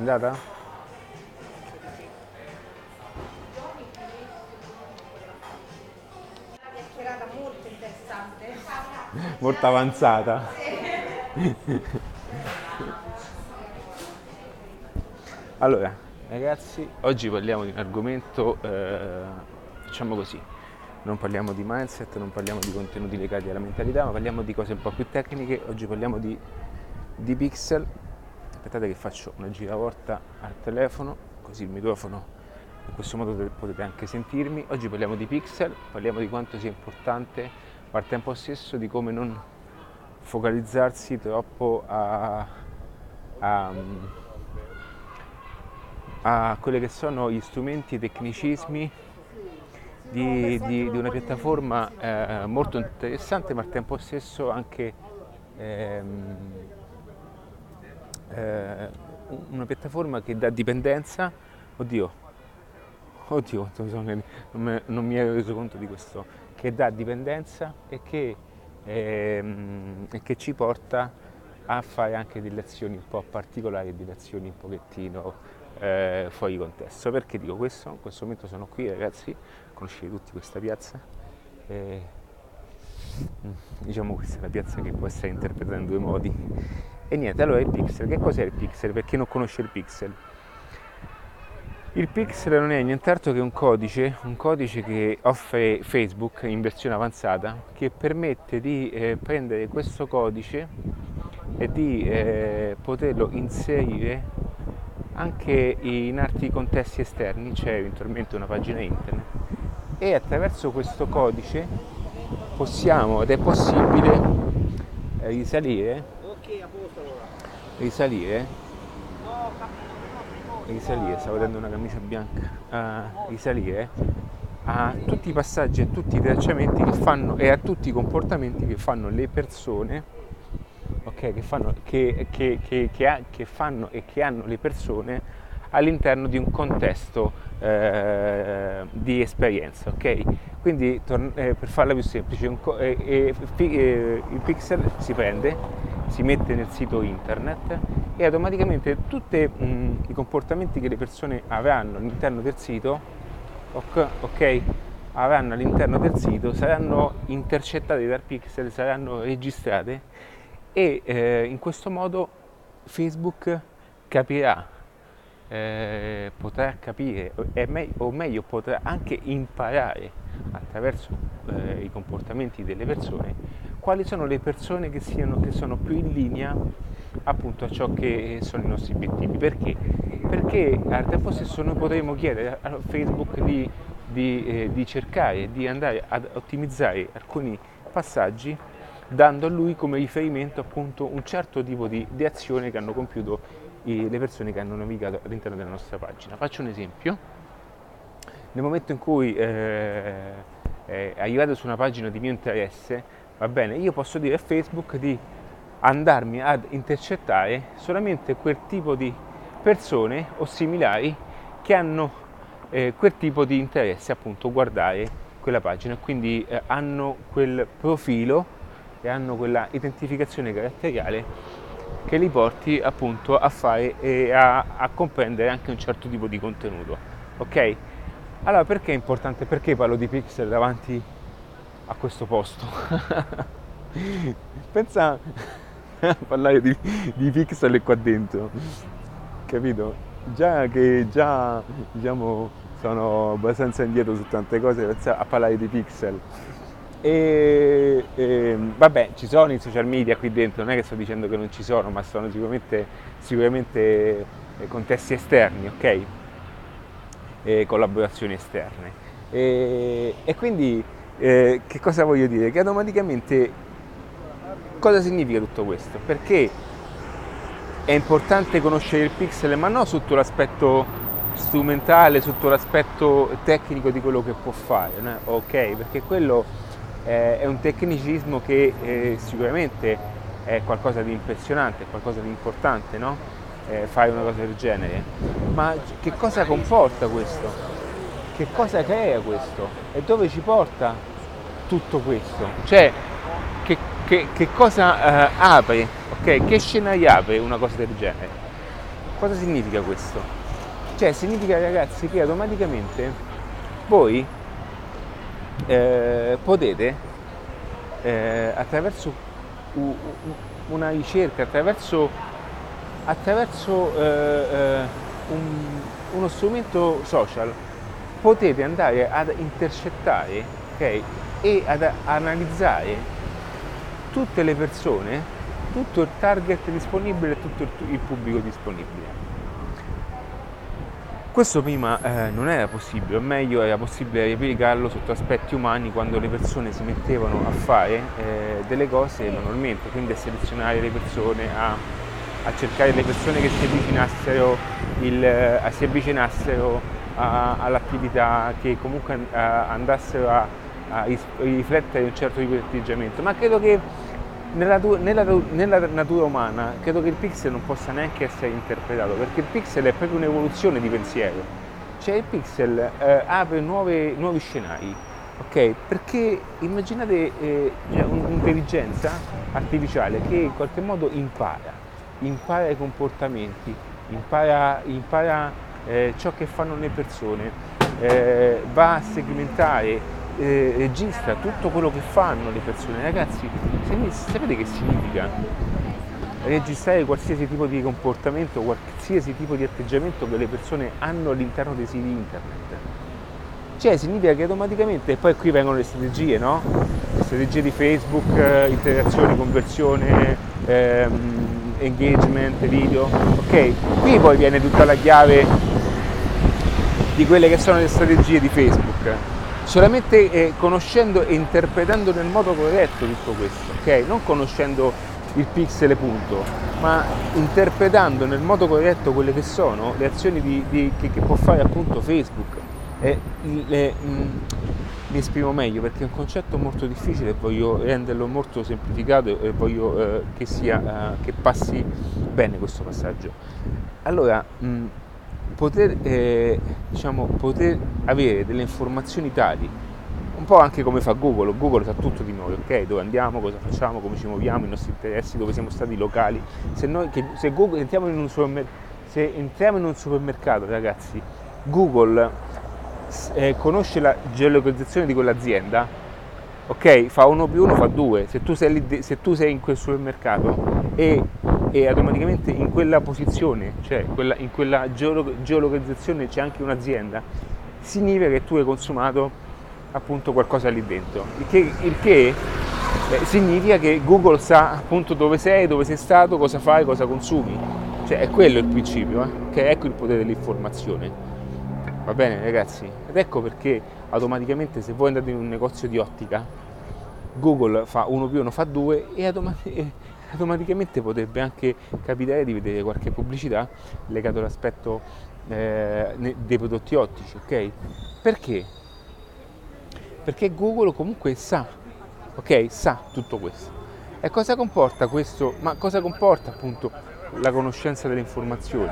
andata? Una chiacchierata molto interessante. Molto avanzata. Allora, ragazzi, oggi parliamo di un argomento, eh, facciamo così, non parliamo di mindset, non parliamo di contenuti legati alla mentalità, ma parliamo di cose un po' più tecniche. Oggi parliamo di, di pixel. Aspettate che faccio una giravolta al telefono, così il microfono in questo modo potete anche sentirmi. Oggi parliamo di pixel, parliamo di quanto sia importante, ma al tempo stesso di come non focalizzarsi troppo a, a, a quelli che sono gli strumenti, i tecnicismi di, di, di una piattaforma eh, molto interessante, ma al tempo stesso anche ehm, eh, una piattaforma che dà dipendenza. Oddio, oddio, non, me, non mi ero reso conto di questo, che dà dipendenza e che, ehm, e che ci porta a fare anche delle azioni un po' particolari, delle azioni un pochettino eh, fuori contesto. Perché dico questo? In questo momento sono qui ragazzi, conoscete tutti questa piazza. E, mm, diciamo questa è una piazza che può essere interpretata in due modi. E niente, allora il pixel, che cos'è il pixel? Per chi non conosce il pixel? Il pixel non è nient'altro che un codice, un codice che offre Facebook in versione avanzata che permette di eh, prendere questo codice e di eh, poterlo inserire anche in altri contesti esterni, cioè eventualmente una pagina internet e attraverso questo codice possiamo ed è possibile risalire, risalire risalire, stavo vedendo una camicia bianca, uh, risalire a tutti i passaggi, a tutti i tracciamenti che fanno e a tutti i comportamenti che fanno le persone, okay, che, fanno, che, che, che, fanno e che hanno le persone all'interno di un contesto eh, di esperienza. Okay? Quindi tor- eh, per farla più semplice, co- eh, eh, il pixel si prende, si mette nel sito internet e automaticamente tutti i comportamenti che le persone avranno all'interno del sito, ok, avranno all'interno del sito saranno intercettate dal pixel, saranno registrate e eh, in questo modo Facebook capirà eh, potrà capire me- o meglio potrà anche imparare attraverso eh, i comportamenti delle persone quali sono le persone che, siano, che sono più in linea appunto a ciò che sono i nostri obiettivi perché? perché al tempo stesso noi potremo chiedere a Facebook di, di, eh, di cercare di andare ad ottimizzare alcuni passaggi dando a lui come riferimento appunto un certo tipo di, di azione che hanno compiuto le persone che hanno navigato all'interno della nostra pagina. Faccio un esempio. Nel momento in cui eh, eh, arrivato su una pagina di mio interesse, va bene, io posso dire a Facebook di andarmi ad intercettare solamente quel tipo di persone o similari che hanno eh, quel tipo di interesse, appunto guardare quella pagina, quindi eh, hanno quel profilo e hanno quella identificazione caratteriale che li porti appunto a fare e a, a comprendere anche un certo tipo di contenuto. Ok? Allora perché è importante? Perché parlo di pixel davanti a questo posto? Pensa a parlare di, di pixel qua dentro, capito? Già che già diciamo sono abbastanza indietro su tante cose, pensa a parlare di pixel. E, e, vabbè, ci sono i social media qui dentro, non è che sto dicendo che non ci sono, ma sono sicuramente, sicuramente eh, contesti esterni, ok? E collaborazioni esterne. E, e quindi eh, che cosa voglio dire? Che automaticamente cosa significa tutto questo? Perché è importante conoscere il pixel, ma non sotto l'aspetto strumentale, sotto l'aspetto tecnico di quello che può fare, no? ok? Perché quello eh, è un tecnicismo che eh, sicuramente è qualcosa di impressionante, qualcosa di importante, no? eh, fare una cosa del genere. Ma che cosa comporta questo? Che cosa crea questo? E dove ci porta tutto questo? Cioè, che, che, che cosa eh, apre? Okay? Che scenari apre una cosa del genere? Cosa significa questo? Cioè significa ragazzi che automaticamente voi eh, potete eh, attraverso una ricerca, attraverso, attraverso eh, eh, un, uno strumento social, potete andare ad intercettare okay, e ad analizzare tutte le persone, tutto il target disponibile e tutto il, pubblico disponibile. Questo prima eh, non era possibile, o meglio era possibile replicarlo sotto aspetti umani quando le persone si mettevano a fare eh, delle cose manualmente, quindi a selezionare le persone, a, a cercare le persone che si avvicinassero, il, eh, si avvicinassero a, all'attività, che comunque eh, andassero a, a riflettere un certo tipo di atteggiamento. Ma credo che nella, nella, nella, natura umana credo che il pixel non possa neanche essere interpretato, perché il pixel è proprio un'evoluzione di pensiero. Cioè il pixel eh, apre nuove, nuovi scenari, ok? Perché immaginate eh, cioè, un'intelligenza artificiale che in qualche modo impara, impara i comportamenti, impara, impara eh, ciò che fanno le persone, eh, va a segmentare eh, registra tutto quello che fanno le persone. Ragazzi, sapete che significa? Registrare qualsiasi tipo di comportamento, qualsiasi tipo di atteggiamento che le persone hanno all'interno dei siti internet. Cioè significa che automaticamente, e poi qui vengono le strategie, no? Le strategie di Facebook, eh, interazione, conversione, ehm, engagement, video. Ok, qui poi viene tutta la chiave di quelle che sono le strategie di Facebook solamente eh, conoscendo e interpretando nel modo corretto tutto questo, ok? Non conoscendo il pixel punto, ma interpretando nel modo corretto quelle che sono le azioni di, di, che, che, può fare appunto Facebook. E, le, mh, mm, mi esprimo meglio perché è un concetto molto difficile e voglio renderlo molto semplificato e voglio eh, che, sia, eh, che passi bene questo passaggio. Allora, mh, mm, poter, eh, diciamo, poter avere delle informazioni tali, un po' anche come fa Google, Google sa tutto di noi, ok? Dove andiamo, cosa facciamo, come ci muoviamo, i nostri interessi, dove siamo stati locali. Se, noi, che, se Google, entriamo in un se entriamo in un supermercato, ragazzi, Google eh, conosce la geolocalizzazione di quell'azienda, ok? Fa uno più uno, fa due. Se tu sei, lì, se tu sei in quel supermercato e e automaticamente in quella posizione, cioè quella, in quella geolocalizzazione c'è anche un'azienda, significa che tu hai consumato appunto qualcosa lì dentro. Il che, il che eh, significa che Google sa appunto dove sei, dove sei stato, cosa fai, cosa consumi. Cioè è quello il principio, eh? che ecco il potere dell'informazione. Va bene ragazzi? Ed ecco perché automaticamente se voi andate in un negozio di ottica, Google fa 1 più 1 fa 2 e automaticamente automaticamente potrebbe anche capitare di vedere qualche pubblicità legata all'aspetto eh, dei prodotti ottici, ok? Perché? Perché Google comunque sa, ok? Sa tutto questo. E cosa comporta questo? Ma cosa comporta appunto la conoscenza delle informazioni?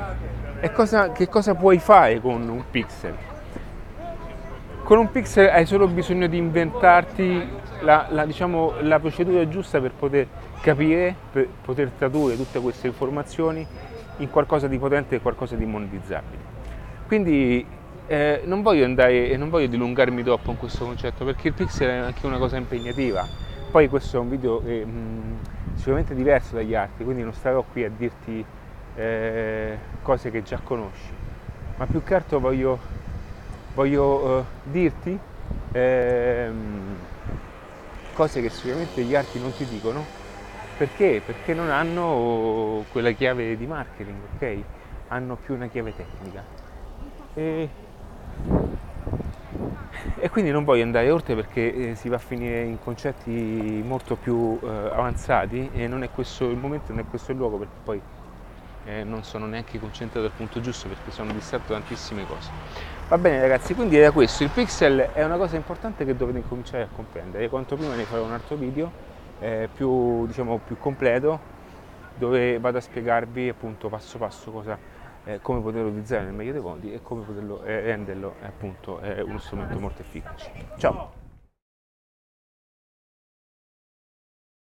E cosa, che cosa puoi fare con un pixel? Con un pixel hai solo bisogno di inventarti la, la, diciamo, la procedura giusta per poter capire, per poter tradurre tutte queste informazioni in qualcosa di potente e qualcosa di monetizzabile. Quindi eh, non voglio andare non voglio dilungarmi troppo in questo concetto perché il pixel è anche una cosa impegnativa. Poi questo è un video eh, mh, sicuramente diverso dagli altri, quindi non starò qui a dirti eh, cose che già conosci, ma più che altro voglio, voglio eh, dirti ehm, cose che sicuramente gli altri non ti dicono perché? Perché non hanno quella chiave di marketing, ok? Hanno più una chiave tecnica. E, e quindi non voglio andare oltre perché eh, si va a finire in concetti molto più eh, avanzati e non è questo il momento, non è questo il luogo perché poi eh, non sono neanche concentrato al punto giusto perché sono distratto da tantissime cose. Va bene ragazzi, quindi era questo, il pixel è una cosa importante che dovete cominciare a comprendere, quanto prima ne farò un altro video eh, più, diciamo, più completo dove vado a spiegarvi appunto passo passo cosa, eh, come poterlo utilizzare nel meglio dei modi e come poterlo eh, renderlo appunto uno strumento molto efficace. Ciao!